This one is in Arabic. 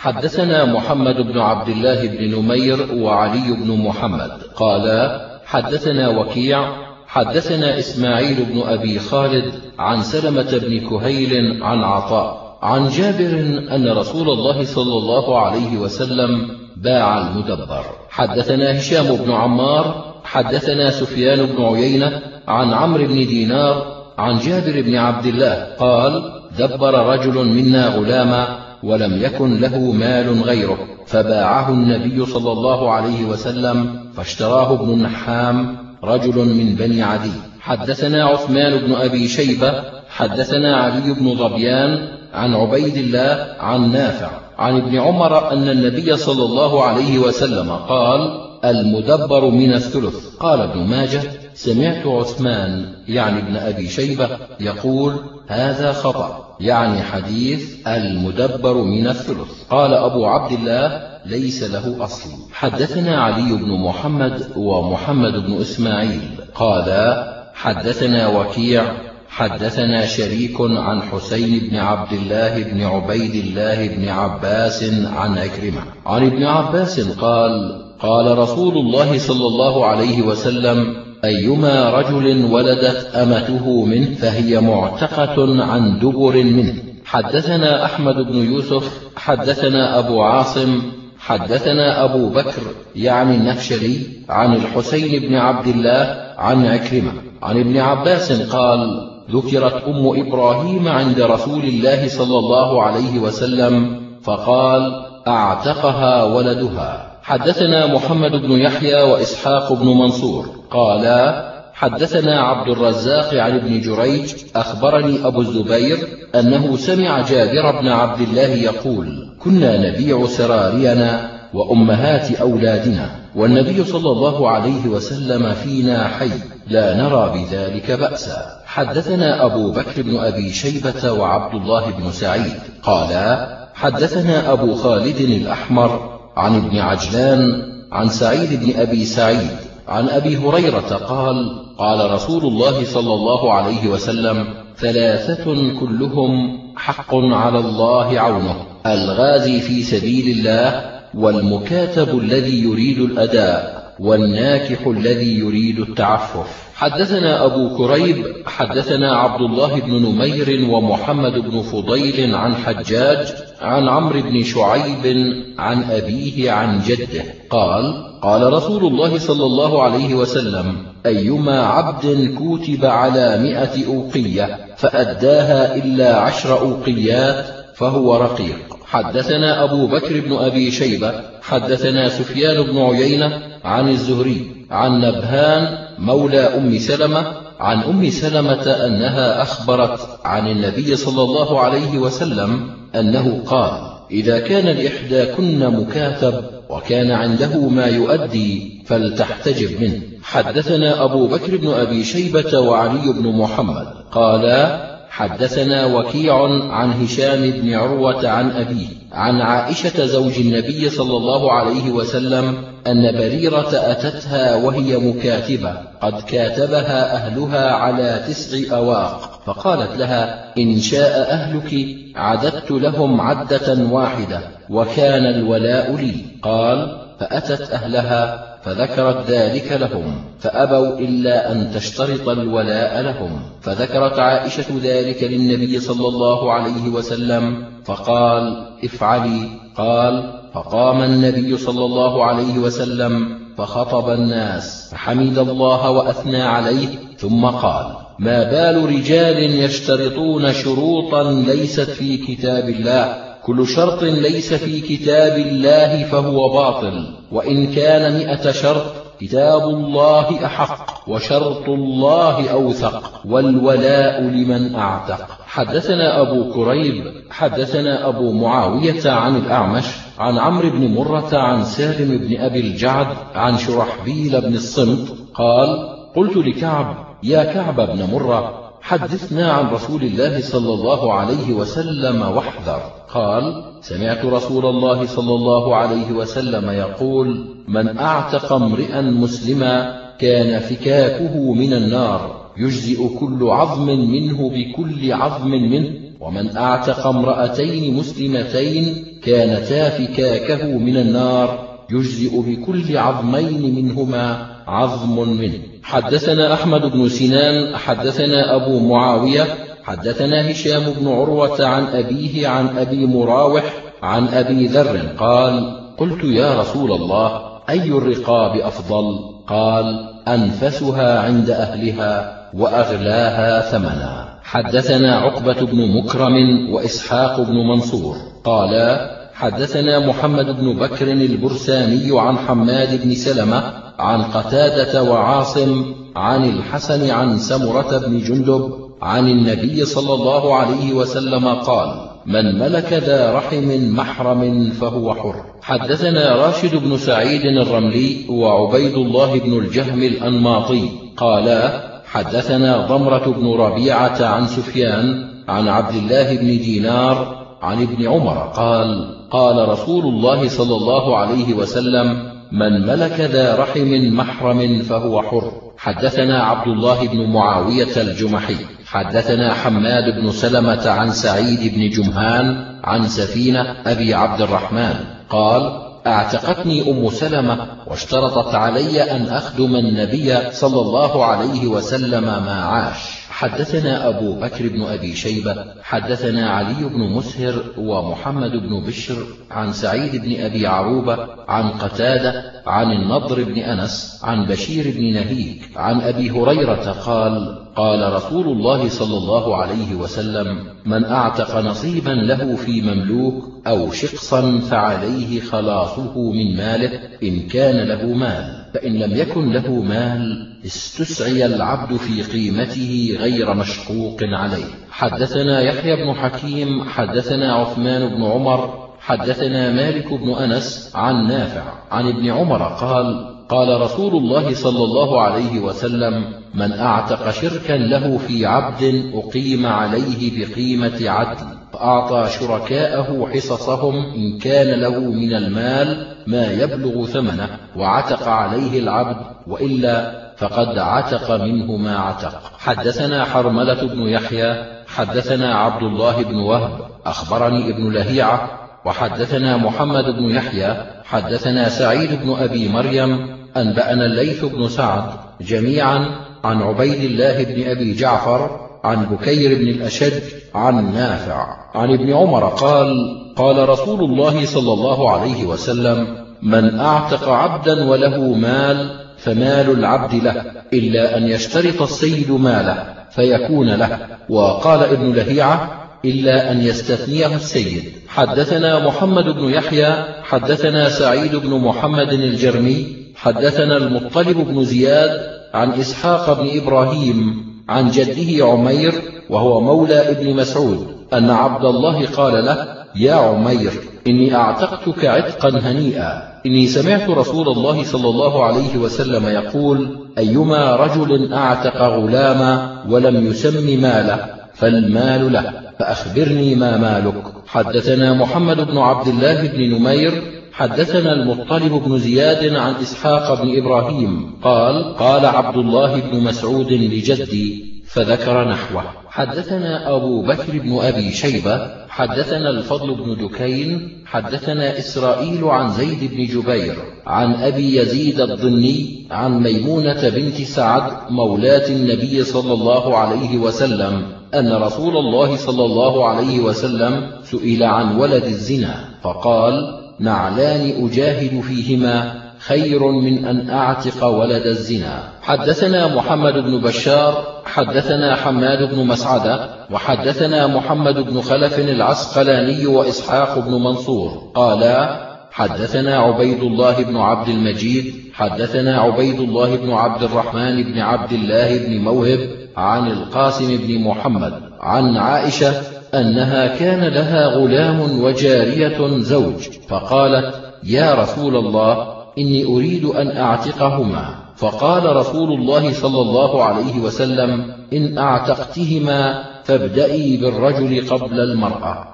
حدثنا محمد بن عبد الله بن نمير وعلي بن محمد. قالا حدثنا وكيع حدثنا إسماعيل بن أبي خالد عن سلمة بن كهيل عن عطاء عن جابر أن رسول الله صلى الله عليه وسلم باع المدبر. حدثنا هشام بن عمار حدثنا سفيان بن عيينة عن عمرو بن دينار عن جابر بن عبد الله قال دبر رجل منا غلاما ولم يكن له مال غيره. فباعه النبي صلى الله عليه وسلم فاشتراه ابن النحام رجل من بني عدي. حدثنا عثمان بن أبي شيبة حدثنا علي بن ظبيان عن عبيد الله عن نافع. عن ابن عمر أن النبي صلى الله عليه وسلم قال المدبر من الثلث. قال ابن ماجه سمعت عثمان يعني ابن أبي شيبة يقول هذا خطأ يعني حديث المدبر من الثلث. قال أبو عبد الله ليس له أصل. حدثنا علي بن محمد ومحمد بن إسماعيل. قال حدثنا وكيع حدثنا شريك عن حسين بن عبد الله بن عبيد الله بن عباس عن أكرمة. عن ابن عباس قال قال رسول الله صلى الله عليه وسلم أيما رجل ولدت أمته منه فهي معتقة عن دبر منه. حدثنا أحمد بن يوسف حدثنا أبو عاصم حدثنا أبو بكر يعني النفشري عن الحسين بن عبد الله عن عكرمة عن ابن عباس قال ذكرت أم إبراهيم عند رسول الله صلى الله عليه وسلم فقال أعتقها ولدها. حدثنا محمد بن يحيى وإسحاق بن منصور. قالا حدثنا عبد الرزاق عن ابن جريج أخبرني أبو الزبير أنه سمع جابر بن عبد الله يقول كنا نبيع سرارينا وأمهات أولادنا والنبي صلى الله عليه وسلم فينا حي لا نرى بذلك بأسا. حدثنا أبو بكر بن أبي شيبة وعبد الله بن سعيد. قالا حدثنا أبو خالد الأحمر عن ابن عجلان عن سعيد بن أبي سعيد عن أبي هريرة قال قال رسول الله صلى الله عليه وسلم ثلاثة كلهم حق على الله عونه الغازي في سبيل الله والمكاتب الذي يريد الأداء والناكح الذي يريد التعفف. حدثنا أبو كريب حدثنا عبد الله بن نمير ومحمد بن فضيل عن حجاج عن عمرو بن شعيب عن أبيه عن جده. قال قال رسول الله صلى الله عليه وسلم أيما عبد كوتب على مئة أوقية فأداها إلا عشر أوقيات فهو رقيق. حدثنا أبو بكر بن أبي شيبة حدثنا سفيان بن عيينة عن الزهري عن نبهان مولى أم سلمة عن أم سلمة أنها أخبرت عن النبي صلى الله عليه وسلم أنه قال إذا كان لإحداكن مكاتب وكان عنده ما يؤدي فلتحتجب منه. حدثنا أبو بكر بن أبي شيبة وعلي بن محمد قالا حدثنا وكيع عن هشام بن عروة عن أبيه عن عائشة زوج النبي صلى الله عليه وسلم أن بريرة أتتها وهي مكاتبة قد كاتبها أهلها على تسع أواق فقالت لها إن شاء أهلك عددت لهم عدة واحدة وكان الولاء لي. قال فأتت أهلها فذكرت ذلك لهم فأبوا إلا أن تشترط الولاء لهم. فذكرت عائشة ذلك للنبي صلى الله عليه وسلم فقال افعلي. قال فقام النبي صلى الله عليه وسلم فخطب الناس فحمد الله وأثنى عليه ثم قال ما بال رجال يشترطون شروطا ليست في كتاب الله كل شرط ليس في كتاب الله فهو باطل وإن كان مئة شرط كتاب الله أحق وشرط الله أوثق والولاء لمن أعتق. حدثنا أبو كريب حدثنا أبو معاوية عن الأعمش عن عمرو بن مرة عن سالم بن أبي الجعد عن شرحبيل بن الصمت قال قلت لكعب يا كعب بن مرة حدثنا عن رسول الله صلى الله عليه وسلم واحذر. قال سمعت رسول الله صلى الله عليه وسلم يقول من أعتق امرئا مسلما كان فكاكه من النار يجزئ كل عظم منه بكل عظم منه. ومن أعتق امرأتين مسلمتين كانتا فكاكه من النار يجزئ بكل عظمين منهما عظم منه. حدثنا أحمد بن سنان حدثنا أبو معاوية حدثنا هشام بن عروة عن أبيه عن أبي مراوح عن أبي ذر قال قلت يا رسول الله أي الرقاب أفضل؟ قال أنفسها عند أهلها وأغلاها ثمنا. حدثنا عقبة بن مكرم وإسحاق بن منصور قالا حدثنا محمد بن بكر البرساني عن حماد بن سلمة عن قتادة وعاصم عن الحسن عن سمرة بن جندب عن النبي صلى الله عليه وسلم قال من ملك ذا رحم محرم فهو حر. حدثنا راشد بن سعيد الرملي وعبيد الله بن الجهم الأنماطي قالا حدثنا ضمرة بن ربيعة عن سفيان عن عبد الله بن دينار عن ابن عمر قال قال رسول الله صلى الله عليه وسلم من ملك ذا رحم محرم فهو حر. حدثنا عبد الله بن معاوية الجمحي حدثنا حماد بن سلمة عن سعيد بن جمهان عن سفينة أبي عبد الرحمن قال أعتقتني أم سلمة واشترطت علي أن أخدم النبي صلى الله عليه وسلم ما عاش. حدثنا أبو بكر بن أبي شيبة حدثنا علي بن مسهر ومحمد بن بشر عن سعيد بن أبي عروبة عن قتادة عن النضر بن أنس عن بشير بن نهيك عن أبي هريرة قال قال رسول الله صلى الله عليه وسلم من أعتق نصيبا له في مملوك أو شقصا فعليه خلاصه من ماله إن كان له مال فإن لم يكن له مال استسعي العبد في قيمته غير مشقوق عليه. حدثنا يحيى بن حكيم حدثنا عثمان بن عمر حدثنا مالك بن أنس عن نافع عن ابن عمر قال قال رسول الله صلى الله عليه وسلم من أعتق شركا له في عبد أقيم عليه بقيمة عدل فأعطى شركاءه حصصهم إن كان له من المال ما يبلغ ثمنه وعتق عليه العبد وإلا فقد عتق منه ما عتق. حدثنا حرملة بن يحيى حدثنا عبد الله بن وهب أخبرني ابن لهيعة وحدثنا محمد بن يحيى حدثنا سعيد بن أبي مريم أنبأنا الليث بن سعد جميعا عن عبيد الله بن أبي جعفر عن بكير بن الأشد عن نافع عن ابن عمر قال قال رسول الله صلى الله عليه وسلم من أعتق عبدا وله مال فمال العبد له إلا أن يشترط السيد ماله فيكون له. وقال ابن لهيعة إلا أن يستثنيه السيد. حدثنا محمد بن يحيى حدثنا سعيد بن محمد الجرمي حدثنا المطلب بن زياد عن إسحاق بن إبراهيم عن جده عمير وهو مولى ابن مسعود أن عبد الله قال له يا عمير إني أعتقتك عتقا هنيئا. إني سمعت رسول الله صلى الله عليه وسلم يقول أيما رجل أعتق غلاما ولم يسم ماله فالمال له. فأخبرني ما مالك. حدثنا محمد بن عبد الله بن نمير حدثنا المطلب بن زياد عن إسحاق بن إبراهيم قال قال عبد الله بن مسعود لجدي فذكر نحوه. حدثنا أبو بكر بن أبي شيبة حدثنا الفضل بن دكين حدثنا إسرائيل عن زيد بن جبير عن أبي يزيد الضني عن ميمونة بنت سعد مولاة النبي صلى الله عليه وسلم أن رسول الله صلى الله عليه وسلم سئل عن ولد الزنا فقال نعلان أجاهد فيهما خير من أن أعتق ولد الزنا. حدثنا محمد بن بشار حدثنا حماد بن مسعدة وحدثنا محمد بن خلف العسقلاني وإسحاق بن منصور قالا حدثنا عبيد الله بن عبد المجيد حدثنا عبيد الله بن عبد الرحمن بن عبد الله بن موهب عن القاسم بن محمد عن عائشة أنها كان لها غلام وجارية زوج فقالت يا رسول الله إني أريد أن أعتقهما. فقال رسول الله صلى الله عليه وسلم إن أعتقتهما فابدئي بالرجل قبل المرأة.